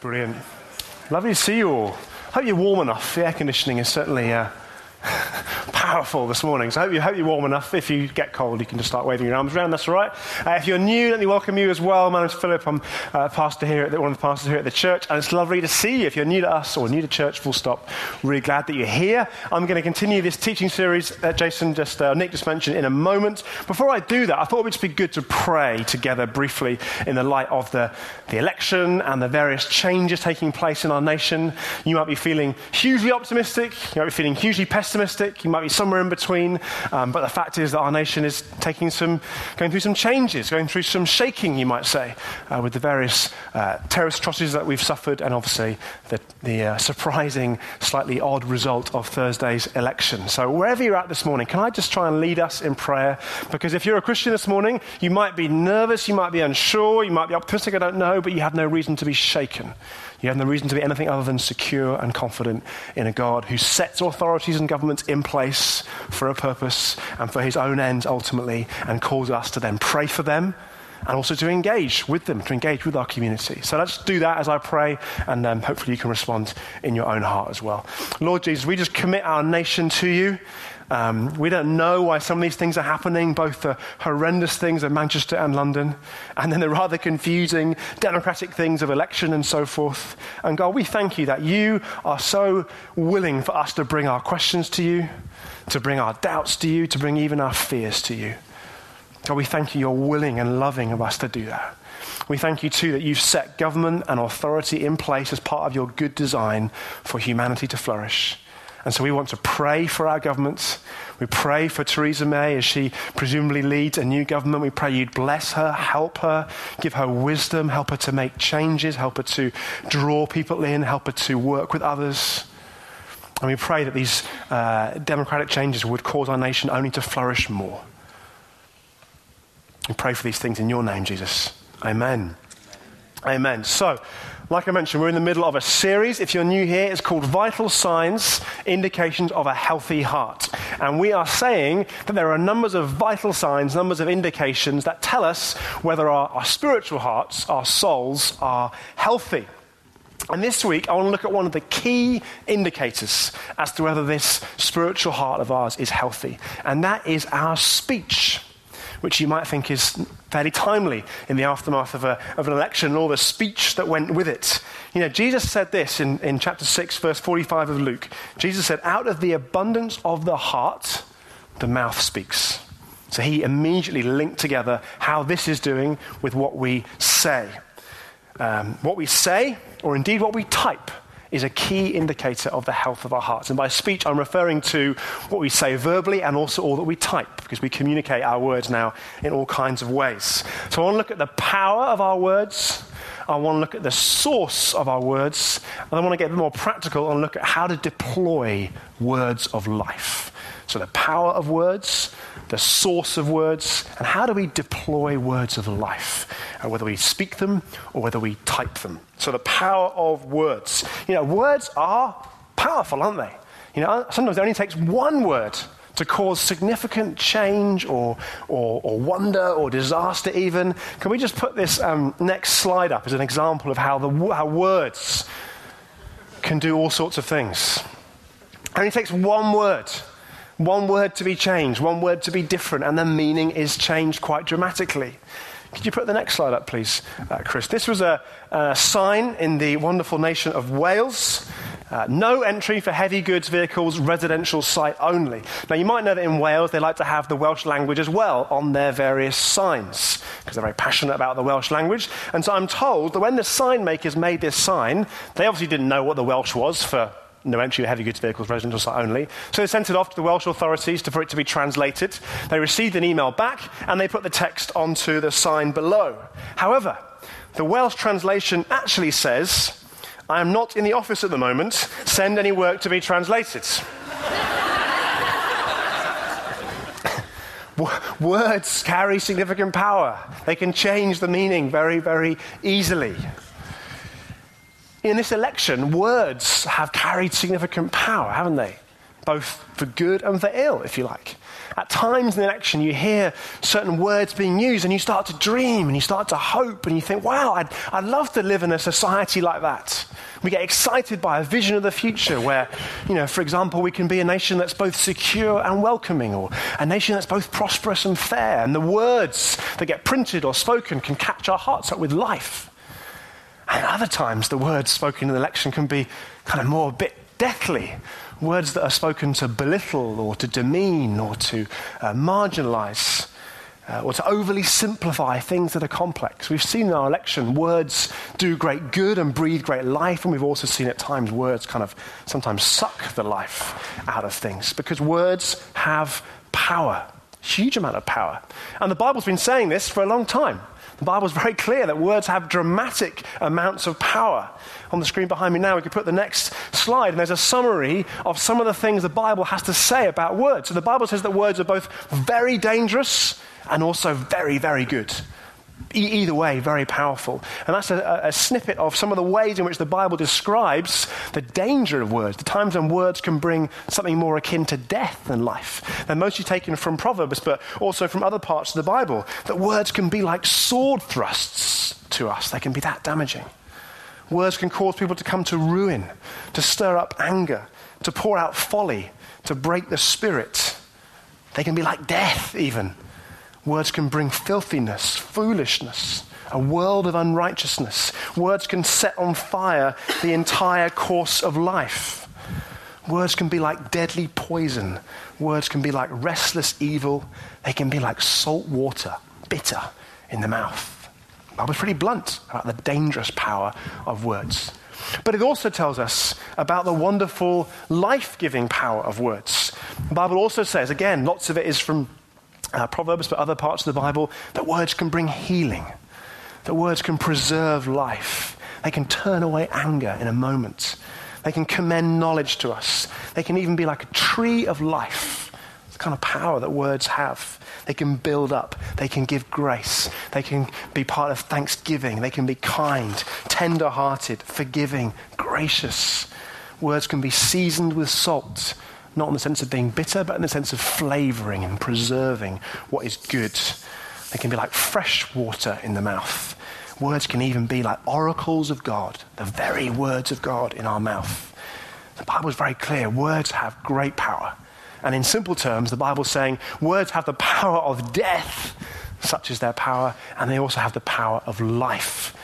Brilliant. Lovely to see you all. Hope you're warm enough. The air conditioning is certainly uh, powerful this morning. So I hope, you, hope you're warm enough. If you get cold, you can just start waving your arms around. That's all right. Uh, if you're new, let me welcome you as well. My name's Philip. I'm uh, pastor here at the, one of the pastors here at the church, and it's lovely to see you. If you're new to us or new to church, full stop. Really glad that you're here. I'm going to continue this teaching series that Jason just uh, Nick just mentioned in a moment. Before I do that, I thought it would just be good to pray together briefly in the light of the, the election and the various changes taking place in our nation. You might be feeling hugely optimistic. You might be feeling hugely pessimistic. You might be somewhere in between. Um, but the fact is that our nation is taking some, going through some changes, going through some shaking, you might say, uh, with the various uh, terrorist atrocities that we've suffered, and obviously the, the uh, surprising, slightly odd result of Thursday's election. So wherever you're at this morning, can I just try and lead us in prayer? Because if you're a Christian this morning, you might be nervous, you might be unsure, you might be optimistic, I don't know, but you have no reason to be shaken. You have no reason to be anything other than secure and confident in a God who sets authorities and governments in place for a purpose and for his own ends ultimately, and calls us to then pray for them and also to engage with them, to engage with our community. So let's do that as I pray, and um, hopefully you can respond in your own heart as well. Lord Jesus, we just commit our nation to you. Um, we don't know why some of these things are happening, both the horrendous things of Manchester and London, and then the rather confusing democratic things of election and so forth. And God, we thank you that you are so willing for us to bring our questions to you, to bring our doubts to you, to bring even our fears to you. God, we thank you, you're willing and loving of us to do that. We thank you too that you've set government and authority in place as part of your good design for humanity to flourish. And so we want to pray for our government. We pray for Theresa May as she presumably leads a new government. We pray you'd bless her, help her, give her wisdom, help her to make changes, help her to draw people in, help her to work with others. And we pray that these uh, democratic changes would cause our nation only to flourish more. We pray for these things in your name, Jesus. Amen. Amen. So, like I mentioned, we're in the middle of a series. If you're new here, it's called Vital Signs Indications of a Healthy Heart. And we are saying that there are numbers of vital signs, numbers of indications that tell us whether our, our spiritual hearts, our souls, are healthy. And this week, I want to look at one of the key indicators as to whether this spiritual heart of ours is healthy, and that is our speech which you might think is fairly timely in the aftermath of, a, of an election and all the speech that went with it. You know, Jesus said this in, in chapter 6, verse 45 of Luke. Jesus said, Out of the abundance of the heart, the mouth speaks. So he immediately linked together how this is doing with what we say. Um, what we say, or indeed what we type, is a key indicator of the health of our hearts. And by speech, I'm referring to what we say verbally and also all that we type, because we communicate our words now in all kinds of ways. So I want to look at the power of our words. I want to look at the source of our words. And I want to get a bit more practical and look at how to deploy words of life. So the power of words, the source of words, and how do we deploy words of life, whether we speak them or whether we type them. So, the power of words. You know, words are powerful, aren't they? You know, sometimes it only takes one word to cause significant change or, or, or, wonder or disaster, even. Can we just put this um, next slide up as an example of how, the, how words can do all sorts of things? It only takes one word one word to be changed, one word to be different, and the meaning is changed quite dramatically. Could you put the next slide up, please, uh, Chris? This was a, a, sign in the wonderful nation of Wales. Uh, no entry for heavy goods vehicles, residential site only. Now, you might know that in Wales they like to have the Welsh language as well on their various signs because they're very passionate about the Welsh language. And so I'm told that when the sign makers made this sign, they obviously didn't know what the Welsh was for no entry heavy goods vehicles, residential site only. So they sent it off to the Welsh authorities to, for it to be translated. They received an email back and they put the text onto the sign below. However, the Welsh translation actually says, I am not in the office at the moment, send any work to be translated. Words carry significant power. They can change the meaning very, very easily. In this election, words have carried significant power, haven't they? Both for good and for ill, if you like. At times in the election, you hear certain words being used and you start to dream and you start to hope and you think, wow, I'd, I'd love to live in a society like that. We get excited by a vision of the future where, you know, for example, we can be a nation that's both secure and welcoming, or a nation that's both prosperous and fair, and the words that get printed or spoken can catch our hearts up with life. And other times, the words spoken in the election can be kind of more a bit deathly. Words that are spoken to belittle or to demean or to uh, marginalize uh, or to overly simplify things that are complex. We've seen in our election words do great good and breathe great life, and we've also seen at times words kind of sometimes suck the life out of things because words have power, huge amount of power. And the Bible's been saying this for a long time. The Bible's very clear that words have dramatic amounts of power. On the screen behind me now, we could put the next slide, and there's a summary of some of the things the Bible has to say about words. So the Bible says that words are both very dangerous and also very, very good. Either way, very powerful. And that's a, a, snippet of some of the ways in which the Bible describes the danger of words, the times when words can bring something more akin to death than life. They're mostly taken from Proverbs, but also from other parts of the Bible. That words can be like sword thrusts to us, they can be that damaging. Words can cause people to come to ruin, to stir up anger, to pour out folly, to break the spirit. They can be like death, even. Words can bring filthiness, foolishness, a world of unrighteousness. Words can set on fire the entire course of life. Words can be like deadly poison. Words can be like restless evil. They can be like salt water, bitter in the mouth. I was pretty blunt about the dangerous power of words. But it also tells us about the wonderful life giving power of words. The Bible also says, again, lots of it is from uh, Proverbs, but other parts of the Bible, that words can bring healing, that words can preserve life. They can turn away anger in a moment. They can commend knowledge to us. They can even be like a tree of life. It's the kind of power that words have. They can build up. They can give grace. They can be part of thanksgiving. They can be kind, tender hearted, forgiving, gracious. Words can be seasoned with salt not in the sense of being bitter, but in the sense of flavoring and preserving what is good. They can be like fresh water in the mouth. Words can even be like oracles of God, the very words of God in our mouth. The Bible is very clear. Words have great power. And in simple terms, the Bible is saying words have the power of death, such is their power, and they also have the power of life.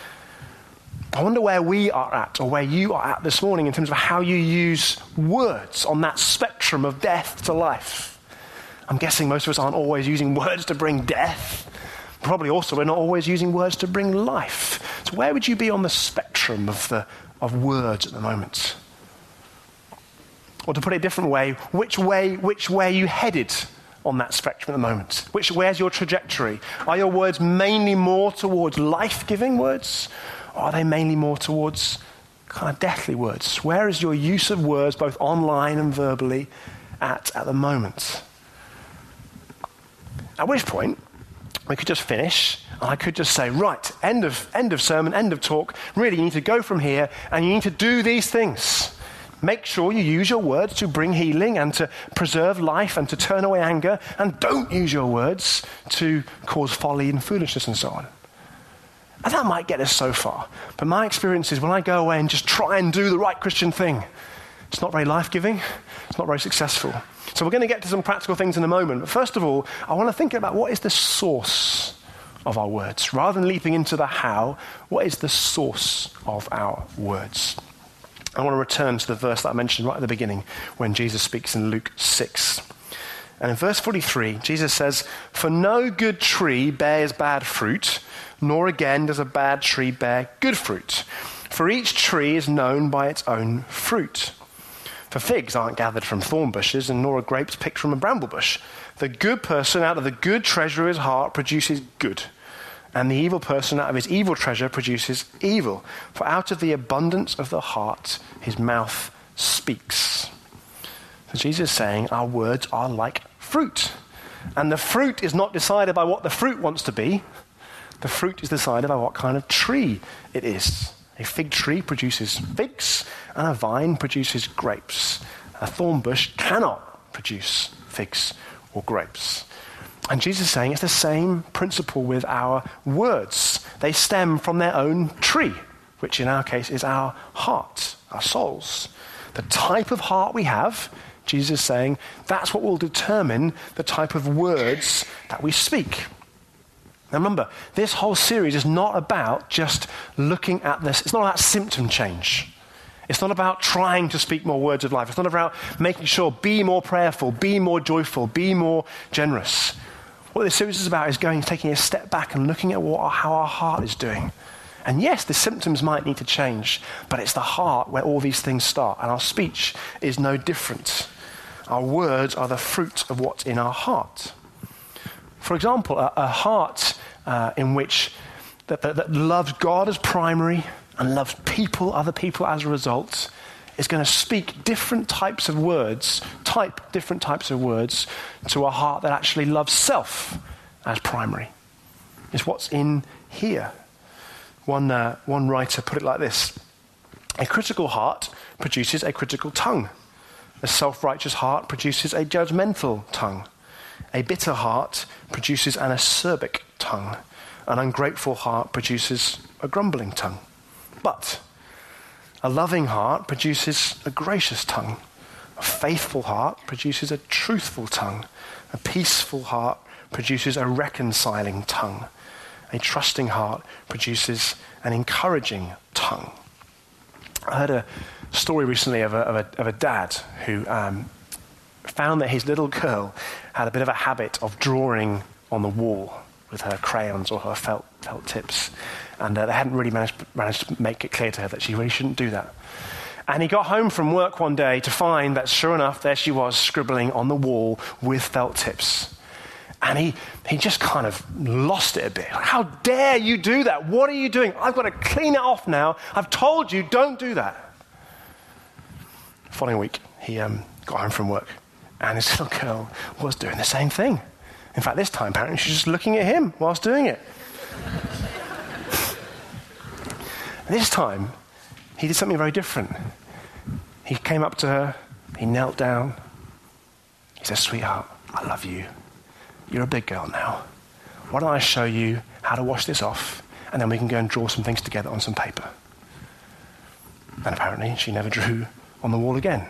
I wonder where we are at, or where you are at this morning, in terms of how you use words on that spectrum of death to life. I'm guessing most of us aren't always using words to bring death. Probably also, we're not always using words to bring life. So, where would you be on the spectrum of, the, of words at the moment? Or to put it a different way, which way, which way are you headed on that spectrum at the moment? Which, where's your trajectory? Are your words mainly more towards life giving words? Are they mainly more towards kind of deathly words? Where is your use of words, both online and verbally, at at the moment? At which point, we could just finish, and I could just say, right, end of, end of sermon, end of talk. Really, you need to go from here, and you need to do these things. Make sure you use your words to bring healing and to preserve life and to turn away anger, and don't use your words to cause folly and foolishness and so on. And that might get us so far. But my experience is when I go away and just try and do the right Christian thing, it's not very life giving, it's not very successful. So we're going to get to some practical things in a moment. But first of all, I want to think about what is the source of our words. Rather than leaping into the how, what is the source of our words? I want to return to the verse that I mentioned right at the beginning when Jesus speaks in Luke 6. And in verse 43, Jesus says, For no good tree bears bad fruit nor again does a bad tree bear good fruit. For each tree is known by its own fruit. For figs aren't gathered from thorn bushes, and nor are grapes picked from a bramble bush. The good person out of the good treasure of his heart produces good, and the evil person out of his evil treasure produces evil. For out of the abundance of the heart his mouth speaks. Jesus is saying our words are like fruit. And the fruit is not decided by what the fruit wants to be, the fruit is decided by what kind of tree it is. A fig tree produces figs, and a vine produces grapes. A thorn bush cannot produce figs or grapes. And Jesus is saying it's the same principle with our words. They stem from their own tree, which in our case is our heart, our souls. The type of heart we have, Jesus is saying, that's what will determine the type of words that we speak. Now remember, this whole series is not about just looking at this, it's not about symptom change. It's not about trying to speak more words of life. It's not about making sure, be more prayerful, be more joyful, be more generous. What this series is about is going, taking a step back and looking at what, how our heart is doing. And yes, the symptoms might need to change, but it's the heart where all these things start. And our speech is no different. Our words are the fruit of what's in our heart. For example, a, a heart uh, in which that, that, that loves God as primary and loves people, other people as a result, is going to speak different types of words, type different types of words to a heart that actually loves self as primary. It's what's in here. One, uh, one writer put it like this A critical heart produces a critical tongue. A self righteous heart produces a judgmental tongue. A bitter heart produces an acerbic tongue. An ungrateful heart produces a grumbling tongue. But a loving heart produces a gracious tongue. A faithful heart produces a truthful tongue. A peaceful heart produces a reconciling tongue. A trusting heart produces an encouraging tongue. I heard a story recently of a, of a, of a dad who um, found that his little girl had a bit of a habit of drawing on the wall with her crayons or her felt, felt tips. And uh, they hadn't really managed, managed to make it clear to her that she really shouldn't do that. And he got home from work one day to find that, sure enough, there she was scribbling on the wall with felt tips. And he, he just kind of lost it a bit. How dare you do that? What are you doing? I've got to clean it off now. I've told you, don't do that. Following week, he um, got home from work, and his little girl was doing the same thing. In fact, this time, apparently, she's just looking at him whilst doing it. this time, he did something very different. He came up to her, he knelt down. He said, Sweetheart, I love you. You're a big girl now. Why don't I show you how to wash this off, and then we can go and draw some things together on some paper? And apparently, she never drew on the wall again.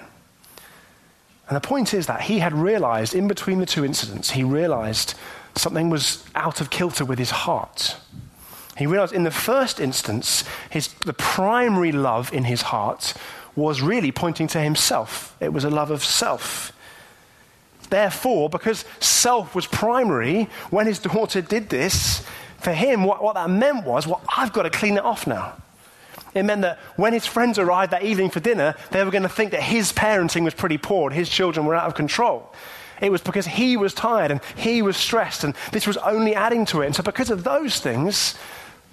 And the point is that he had realized, in between the two incidents, he realized something was out of kilter with his heart. He realized in the first instance, his, the primary love in his heart was really pointing to himself. It was a love of self. Therefore, because self was primary, when his daughter did this, for him, what, what that meant was, well, I've got to clean it off now. It meant that when his friends arrived that evening for dinner, they were going to think that his parenting was pretty poor and his children were out of control. It was because he was tired and he was stressed, and this was only adding to it. And so, because of those things,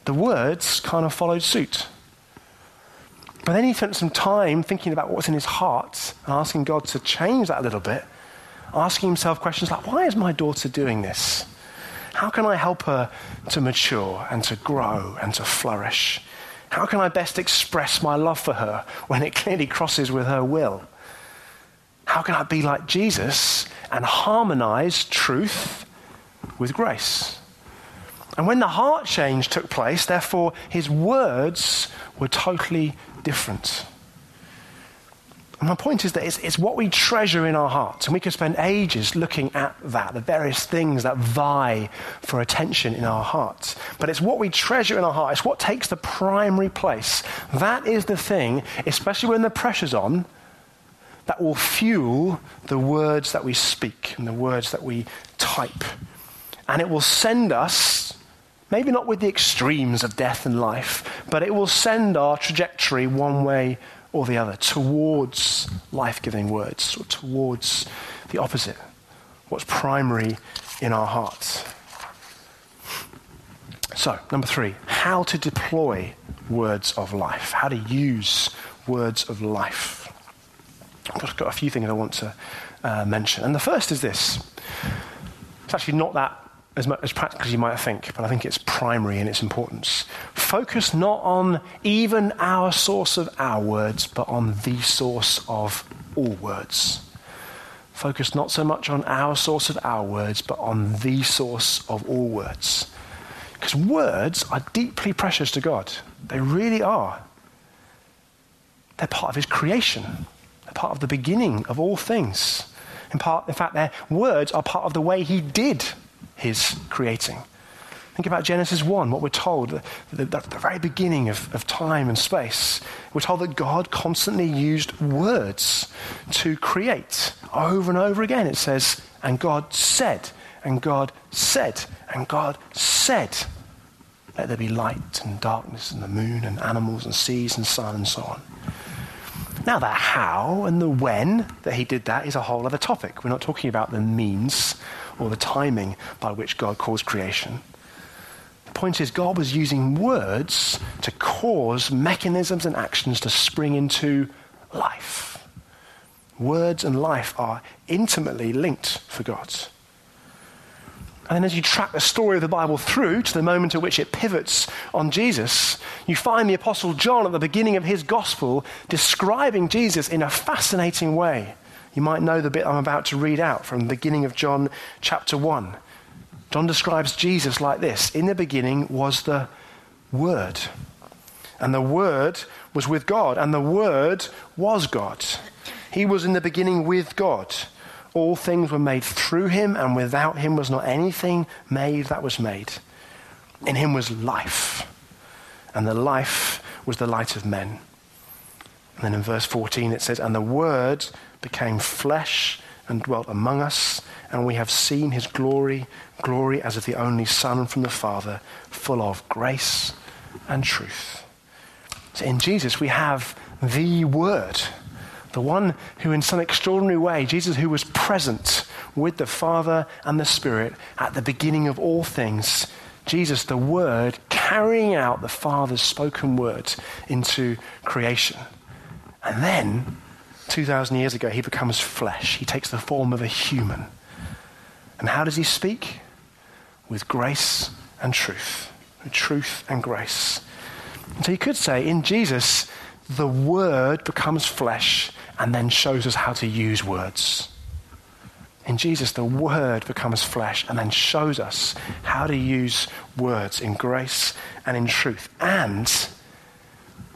the words kind of followed suit. But then he spent some time thinking about what's in his heart and asking God to change that a little bit, asking himself questions like, why is my daughter doing this? How can I help her to mature and to grow and to flourish? How can I best express my love for her when it clearly crosses with her will? How can I be like Jesus and harmonize truth with grace? And when the heart change took place, therefore, his words were totally different. My point is that it's, it's, what we treasure in our hearts. And we could spend ages looking at that, the various things that vie for attention in our hearts. But it's what we treasure in our heart. It's what takes the primary place. That is the thing, especially when the pressure's on, that will fuel the words that we speak and the words that we type. And it will send us Maybe not with the extremes of death and life, but it will send our trajectory one way or the other towards life giving words or towards the opposite, what's primary in our hearts. So, number three, how to deploy words of life, how to use words of life. I've got a few things I want to uh, mention. And the first is this it's actually not that as, much, as practical as you might think, but I think it's primary in its importance. Focus not on even our source of our words, but on the source of all words. Focus not so much on our source of our words, but on the source of all words. Because words are deeply precious to God. They really are. They're part of His creation, they're part of the beginning of all things. In, part, in fact, their words are part of the way He did His creating. Think about Genesis 1, what we're told, the, the, the, very beginning of, of time and space. We're told that God constantly used words to create. Over and over again, it says, and God said, and God said, and God said, let there be light and darkness and the moon and animals and seas and sun and so on. Now, the how and the when that he did that is a whole other topic. We're not talking about the means or the timing by which God caused creation. The point is, God was using words to cause mechanisms and actions to spring into life. Words and life are intimately linked for God. And then as you track the story of the Bible through to the moment at which it pivots on Jesus, you find the Apostle John at the beginning of his gospel describing Jesus in a fascinating way. You might know the bit I'm about to read out from the beginning of John chapter 1. John describes Jesus like this In the beginning was the Word. And the Word was with God, and the Word was God. He was in the beginning with God. All things were made through him, and without him was not anything made that was made. In him was life, and the life was the light of men. And then in verse 14 it says, And the Word became flesh and dwelt among us, and we have seen his glory, glory as of the only Son from the Father, full of grace and truth. So in Jesus, we have the Word, the one who, in some extraordinary way, Jesus, who was present with the Father and the Spirit at the beginning of all things, Jesus, the Word, carrying out the Father's spoken word into creation. And then 2,000 years ago, he becomes flesh. He takes the form of a human. And how does he speak? With grace and truth. With truth and grace. So you could say, in Jesus, the Word becomes flesh and then shows us how to use words. In Jesus, the Word becomes flesh and then shows us how to use words in grace and in truth. And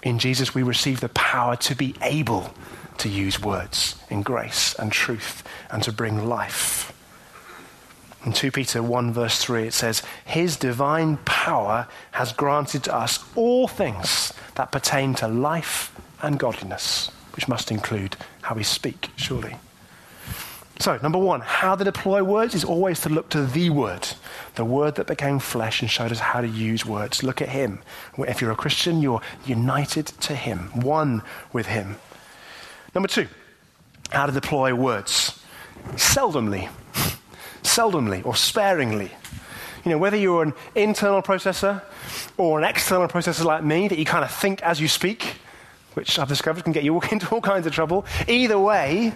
in Jesus, we receive the power to be able to use words in grace and truth and to bring life. In 2 Peter 1, verse 3, it says, His divine power has granted to us all things that pertain to life and godliness, which must include how we speak, surely. So, number one, how to deploy words is always to look to the word, the word that became flesh and showed us how to use words. Look at him. If you're a Christian, you're united to him, one with him. Number two, how to deploy words. Seldomly. Seldomly or sparingly. You know, whether you're an internal processor or an external processor like me, that you kind of think as you speak, which I've discovered can get you into all kinds of trouble. Either way,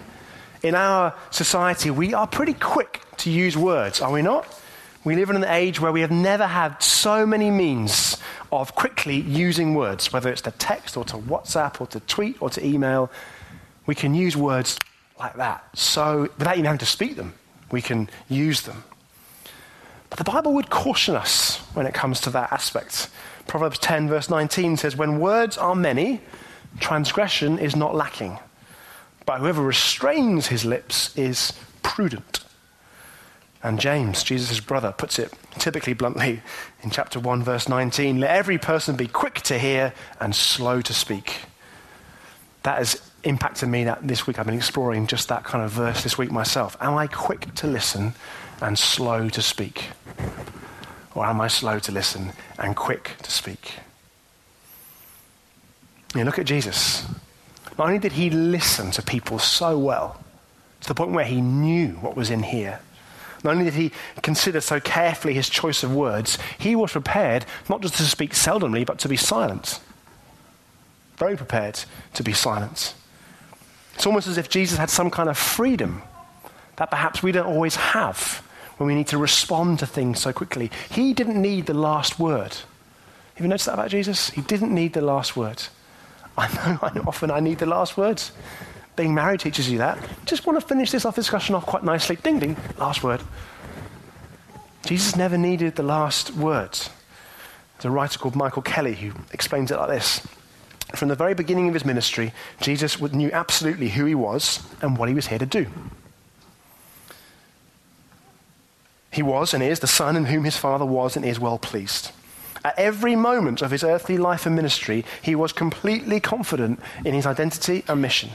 in our society, we are pretty quick to use words, are we not? We live in an age where we have never had so many means of quickly using words, whether it's to text or to WhatsApp or to tweet or to email. We can use words like that. So, without even having to speak them, we can use them. But the Bible would caution us when it comes to that aspect. Proverbs 10, verse 19 says, When words are many, transgression is not lacking. But whoever restrains his lips is prudent. And James, Jesus' brother, puts it typically bluntly in chapter 1, verse 19 Let every person be quick to hear and slow to speak. That has impacted me that this week. I've been exploring just that kind of verse this week myself. Am I quick to listen and slow to speak? Or am I slow to listen and quick to speak? You look at Jesus. Not only did he listen to people so well, to the point where he knew what was in here, not only did he consider so carefully his choice of words, he was prepared not just to speak seldomly, but to be silent. Very prepared to be silent. It's almost as if Jesus had some kind of freedom that perhaps we don't always have when we need to respond to things so quickly. He didn't need the last word. Have you noticed that about Jesus? He didn't need the last word. I know, I know often I need the last words. Being married teaches you that. Just want to finish this off discussion off quite nicely. Ding ding, last word. Jesus never needed the last words. There's a writer called Michael Kelly who explains it like this. From the very beginning of his ministry, Jesus knew absolutely who he was and what he was here to do. He was and is the Son in whom his Father was and is well pleased. At every moment of his earthly life and ministry, he was completely confident in his identity and mission.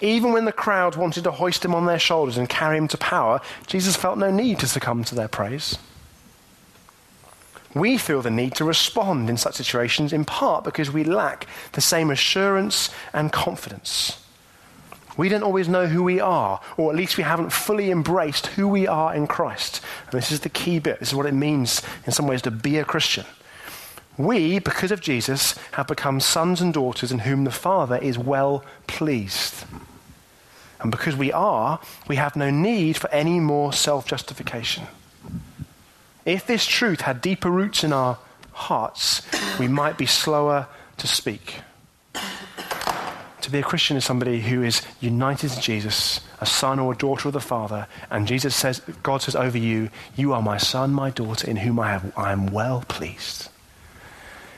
Even when the crowd wanted to hoist him on their shoulders and carry him to power, Jesus felt no need to succumb to their praise. We feel the need to respond in such situations in part because we lack the same assurance and confidence. We don't always know who we are, or at least we haven't fully embraced who we are in Christ. And this is the key bit. This is what it means, in some ways, to be a Christian. We, because of Jesus, have become sons and daughters in whom the Father is well pleased. And because we are, we have no need for any more self justification. If this truth had deeper roots in our hearts, we might be slower to speak. To be a Christian is somebody who is united to Jesus, a son or a daughter of the Father, and Jesus says, God says over you, You are my son, my daughter, in whom I, have, I am well pleased.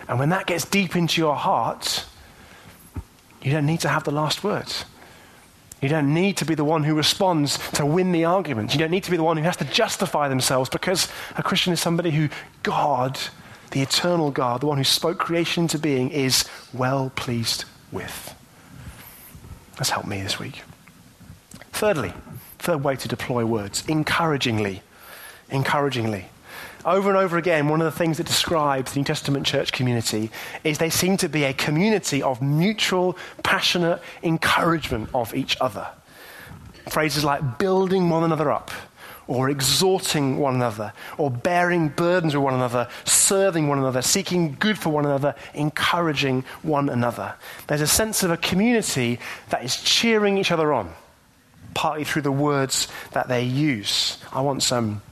And when that gets deep into your heart, you don't need to have the last word. You don't need to be the one who responds to win the argument. You don't need to be the one who has to justify themselves because a Christian is somebody who God, the eternal God, the one who spoke creation into being, is well pleased with. That's helped me this week. Thirdly, third way to deploy words encouragingly. Encouragingly. Over and over again, one of the things that describes the New Testament church community is they seem to be a community of mutual, passionate encouragement of each other. Phrases like building one another up, or exhorting one another, or bearing burdens with one another, serving one another, seeking good for one another, encouraging one another. There's a sense of a community that is cheering each other on, partly through the words that they use. I want some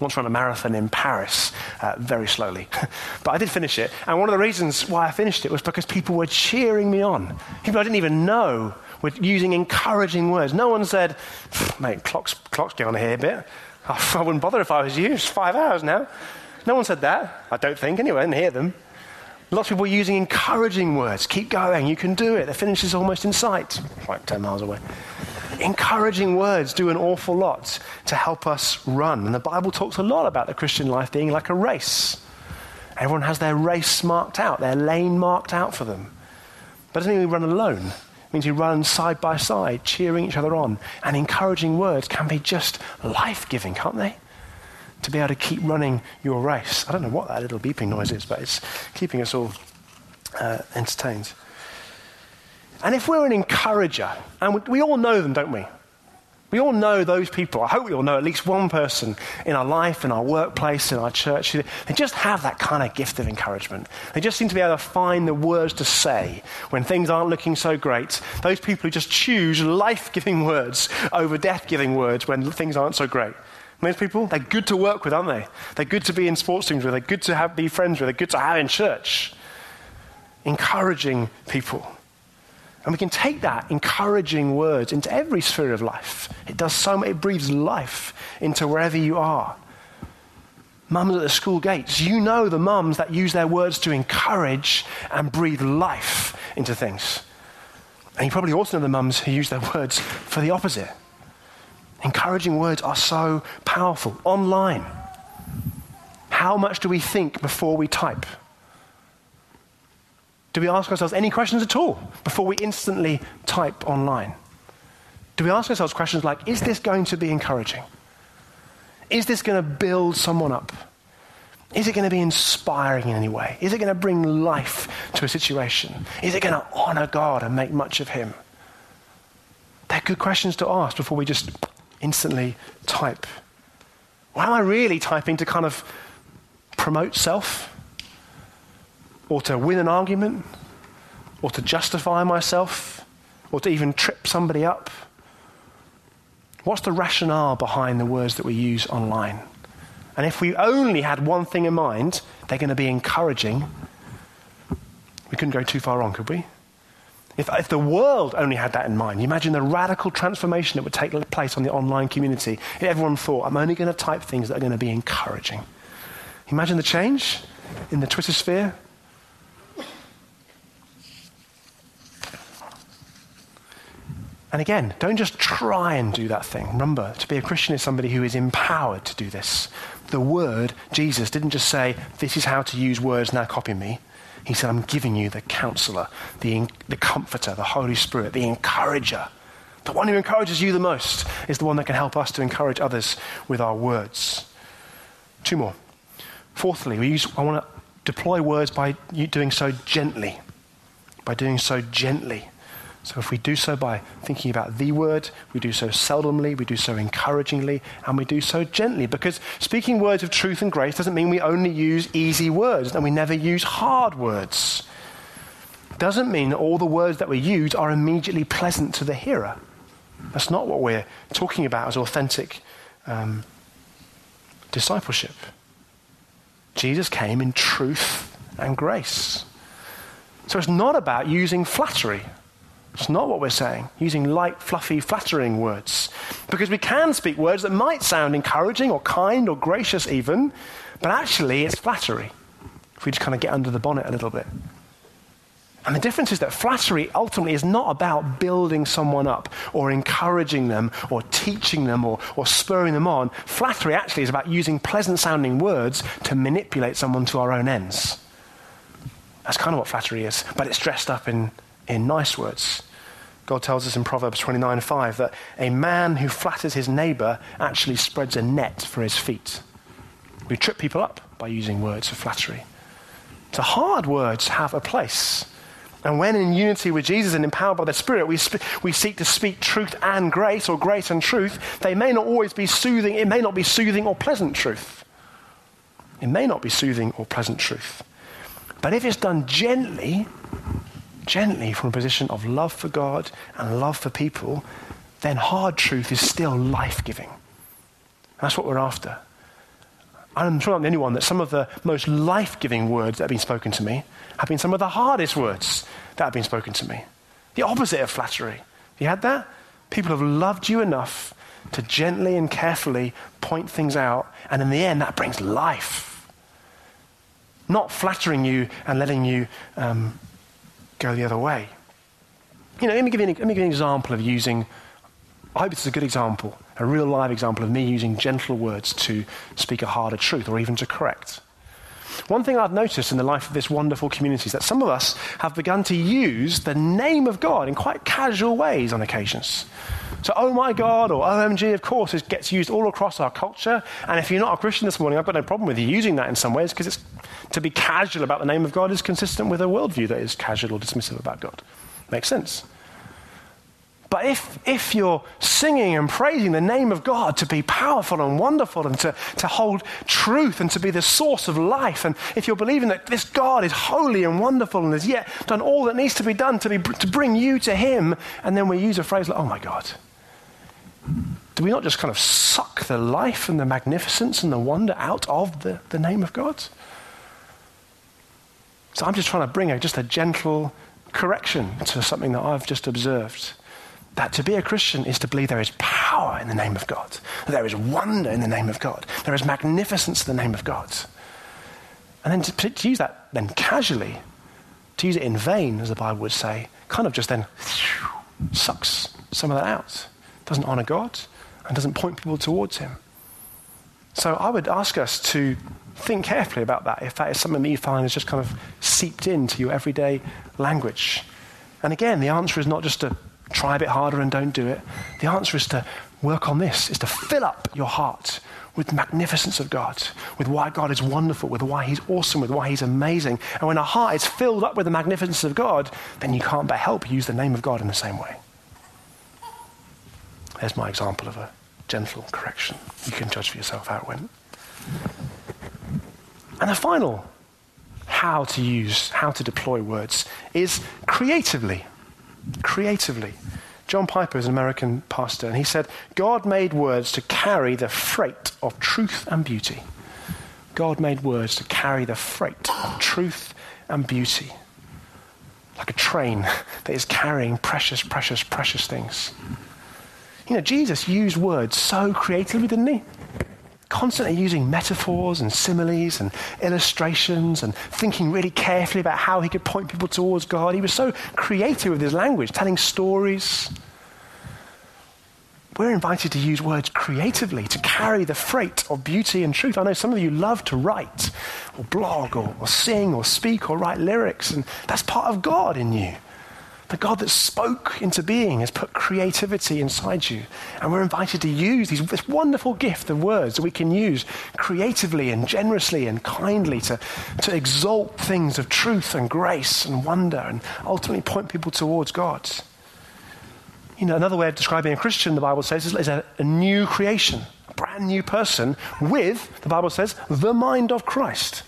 once ran a marathon in Paris uh, very slowly. but I did finish it. And one of the reasons why I finished it was because people were cheering me on. People I didn't even know were using encouraging words. No one said, mate, clock's, clock's going here a bit. I wouldn't bother if I was you. It's five hours now. No one said that. I don't think, anyway. I didn't hear them. Lots of people were using encouraging words. Keep going. You can do it. The finish is almost in sight. Like 10 miles away. Encouraging words do an awful lot to help us run. And the Bible talks a lot about the Christian life being like a race. Everyone has their race marked out, their lane marked out for them. But doesn't mean we run alone means we run side by side, cheering each other on. And encouraging words can be just life giving, can't they? To be able to keep running your race. I don't know what that little beeping noise is, but it's keeping us all uh, entertained. And if we're an encourager, and we all know them, don't we? We all know those people. I hope we all know at least one person in our life, in our workplace, in our church. They just have that kind of gift of encouragement. They just seem to be able to find the words to say when things aren't looking so great. Those people who just choose life giving words over death giving words when things aren't so great. Those people, they're good to work with, aren't they? They're good to be in sports teams with, they're good to have, be friends with, they're good to have in church. Encouraging people. And we can take that encouraging words into every sphere of life. It does so much, it breathes life into wherever you are. Mums at the school gates, you know the mums that use their words to encourage and breathe life into things. And you probably also know the mums who use their words for the opposite. Encouraging words are so powerful. Online, how much do we think before we type? Do we ask ourselves any questions at all before we instantly type online? Do we ask ourselves questions like, is this going to be encouraging? Is this going to build someone up? Is it going to be inspiring in any way? Is it going to bring life to a situation? Is it going to honor God and make much of Him? They're good questions to ask before we just instantly type. Or am I really typing to kind of promote self? Or to win an argument, or to justify myself, or to even trip somebody up? What's the rationale behind the words that we use online? And if we only had one thing in mind, they're going to be encouraging, we couldn't go too far wrong, could we? If, if the world only had that in mind, you imagine the radical transformation that would take place on the online community if everyone thought, I'm only going to type things that are going to be encouraging. Imagine the change in the Twitter sphere. And again, don't just try and do that thing. Remember, to be a Christian is somebody who is empowered to do this. The word, Jesus, didn't just say, This is how to use words, now copy me. He said, I'm giving you the counselor, the, the comforter, the Holy Spirit, the encourager. The one who encourages you the most is the one that can help us to encourage others with our words. Two more. Fourthly, we use, I want to deploy words by doing so gently. By doing so gently. So if we do so by thinking about the word, we do so seldomly, we do so encouragingly, and we do so gently. Because speaking words of truth and grace doesn't mean we only use easy words and we never use hard words. Doesn't mean that all the words that we use are immediately pleasant to the hearer. That's not what we're talking about as authentic um, discipleship. Jesus came in truth and grace. So it's not about using flattery. It's not what we're saying, using light, fluffy, flattering words. Because we can speak words that might sound encouraging or kind or gracious, even, but actually it's flattery if we just kind of get under the bonnet a little bit. And the difference is that flattery ultimately is not about building someone up or encouraging them or teaching them or, or spurring them on. Flattery actually is about using pleasant sounding words to manipulate someone to our own ends. That's kind of what flattery is, but it's dressed up in in nice words. God tells us in Proverbs 29:5 that a man who flatters his neighbor actually spreads a net for his feet. We trip people up by using words of flattery. So hard words have a place. And when in unity with Jesus and empowered by the Spirit, we, sp- we seek to speak truth and grace, or grace and truth, they may not always be soothing, it may not be soothing or pleasant truth. It may not be soothing or pleasant truth. But if it's done gently, gently from a position of love for God and love for people, then hard truth is still life giving. That's what we're after. I'm sure I'm the only one that some of the most life giving words that have been spoken to me have been some of the hardest words that have been spoken to me. The opposite of flattery. You had that? People have loved you enough to gently and carefully point things out, and in the end, that brings life. Not flattering you and letting you um, go the other way. You know, let me give you an, let me give you an example of using, I hope it's a good example, a real live example of me using gentle words to speak a harder truth or even to correct. One thing I've noticed in the life of this wonderful community is that some of us have begun to use the name of God in quite casual ways on occasions. So, oh my God or OMG, of course, it gets used all across our culture. And if you're not a Christian this morning, I've got no problem with you using that in some ways because to be casual about the name of God is consistent with a worldview that is casual or dismissive about God. Makes sense. But if, if you're singing and praising the name of God to be powerful and wonderful and to, to hold truth and to be the source of life, and if you're believing that this God is holy and wonderful and has yet done all that needs to be done to, be, to bring you to Him, and then we use a phrase like, oh my God, do we not just kind of suck the life and the magnificence and the wonder out of the, the name of God? So I'm just trying to bring a, just a gentle correction to something that I've just observed that to be a Christian is to believe there is power in the name of God, there is wonder in the name of God, there is magnificence in the name of God. And then to, to use that then casually, to use it in vain, as the Bible would say, kind of just then sucks some of that out. Doesn't honor God and doesn't point people towards Him. So I would ask us to think carefully about that if that is something that you find has just kind of seeped into your everyday language. And again, the answer is not just to try a bit harder and don't do it. The answer is to work on this, is to fill up your heart with magnificence of God, with why God is wonderful, with why He's awesome, with why He's amazing. And when our heart is filled up with the magnificence of God, then you can't but help use the name of God in the same way. There's my example of a gentle correction. You can judge for yourself how it went. And the final how to use, how to deploy words is creatively creatively. John Piper is an American pastor, and he said, God made words to carry the freight of truth and beauty. God made words to carry the freight of truth and beauty. like a train that is carrying precious, precious, precious things. You know, Jesus used words so creatively, didn't he? Constantly using metaphors and similes and illustrations and thinking really carefully about how he could point people towards God. He was so creative with his language, telling stories. We're invited to use words creatively to carry the freight of beauty and truth. I know some of you love to write or blog or, or sing or speak or write lyrics, and that's part of God in you. The God that spoke into being has put creativity inside you. And we're invited to use these, this wonderful gift of words that we can use creatively and generously and kindly to, to exalt things of truth and grace and wonder and ultimately point people towards God. You know, another way of describing a Christian, the Bible says, is a, a new creation, a brand new person with, the Bible says, the mind of Christ,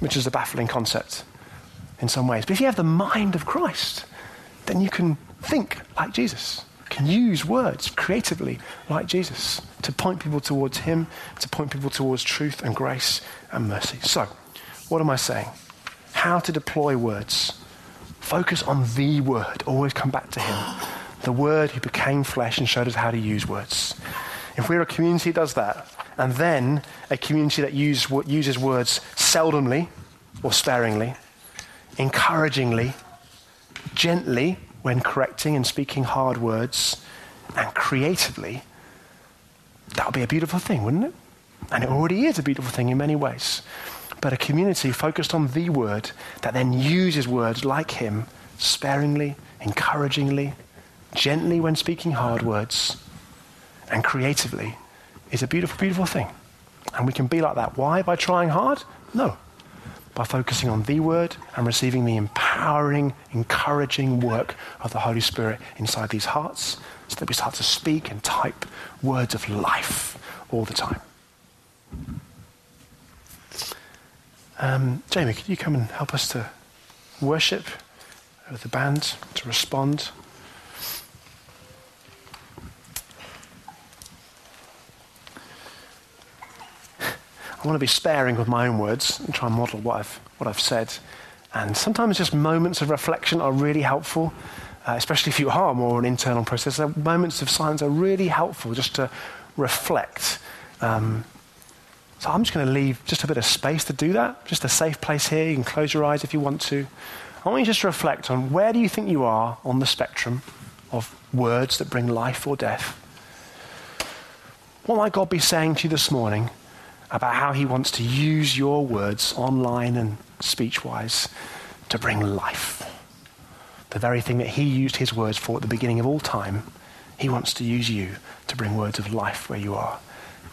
which is a baffling concept in some ways. But if you have the mind of Christ, then you can think like Jesus, can use words creatively like Jesus to point people towards Him, to point people towards truth and grace and mercy. So, what am I saying? How to deploy words. Focus on the word. Always come back to Him the Word who became flesh and showed us how to use words. If we're a community that does that, and then a community that use, uses words seldomly or sparingly, encouragingly, gently when correcting and speaking hard words, and creatively, that would be a beautiful thing, wouldn't it? And it already is a beautiful thing in many ways. But a community focused on the word that then uses words like him sparingly, encouragingly, gently when speaking hard words, and creatively is a beautiful, beautiful thing. And we can be like that. Why? By trying hard? No. By focusing on the word and receiving the empowering, encouraging work of the Holy Spirit inside these hearts so that we start to speak and type words of life all the time. Um, Jamie, could you come and help us to worship with the band, to respond? I want to be sparing with my own words and try and model what I've, what I've said. And sometimes just moments of reflection are really helpful, uh, especially if you are more an internal process. Moments of silence are really helpful just to reflect. Um, so I'm just going to leave just a bit of space to do that, just a safe place here. You can close your eyes if you want to. I want you just to reflect on where do you think you are on the spectrum of words that bring life or death? What might God be saying to you this morning about how he wants to use your words online and speech wise to bring life. The very thing that he used his words for at the beginning of all time, he wants to use you to bring words of life where you are.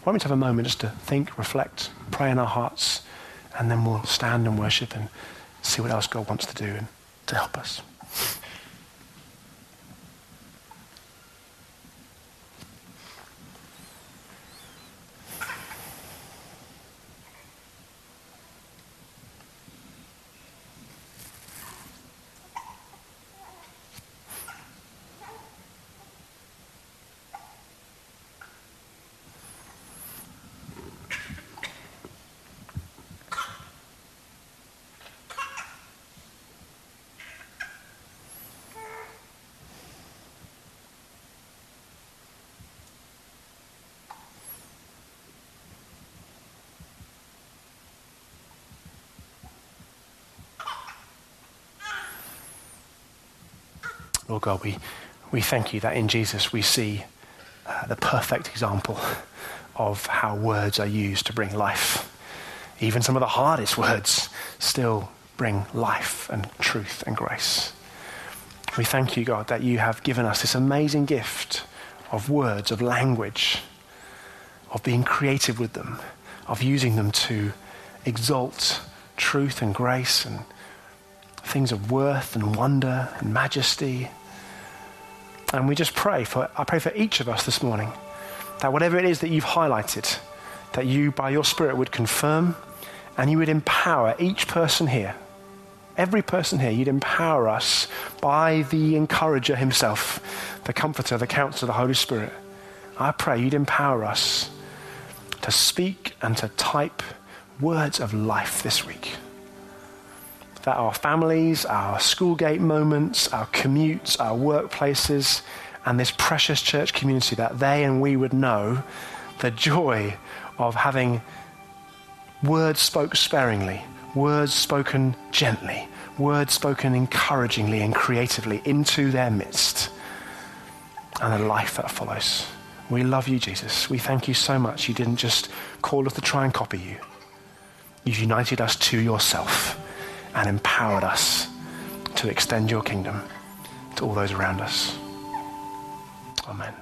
Why don't we have a moment just to think, reflect, pray in our hearts, and then we'll stand and worship and see what else God wants to do and to help us. Lord God, we, we thank you that in Jesus we see uh, the perfect example of how words are used to bring life. Even some of the hardest words still bring life and truth and grace. We thank you, God, that you have given us this amazing gift of words, of language, of being creative with them, of using them to exalt truth and grace and things of worth and wonder and majesty and we just pray for, I pray for each of us this morning that whatever it is that you've highlighted, that you, by your Spirit, would confirm and you would empower each person here, every person here, you'd empower us by the encourager himself, the comforter, the counselor, the Holy Spirit. I pray you'd empower us to speak and to type words of life this week. That our families, our school gate moments, our commutes, our workplaces, and this precious church community, that they and we would know the joy of having words spoke sparingly, words spoken gently, words spoken encouragingly and creatively into their midst, and a life that follows. We love you, Jesus. We thank you so much. You didn't just call us to try and copy you, you've united us to yourself and empowered us to extend your kingdom to all those around us. Amen.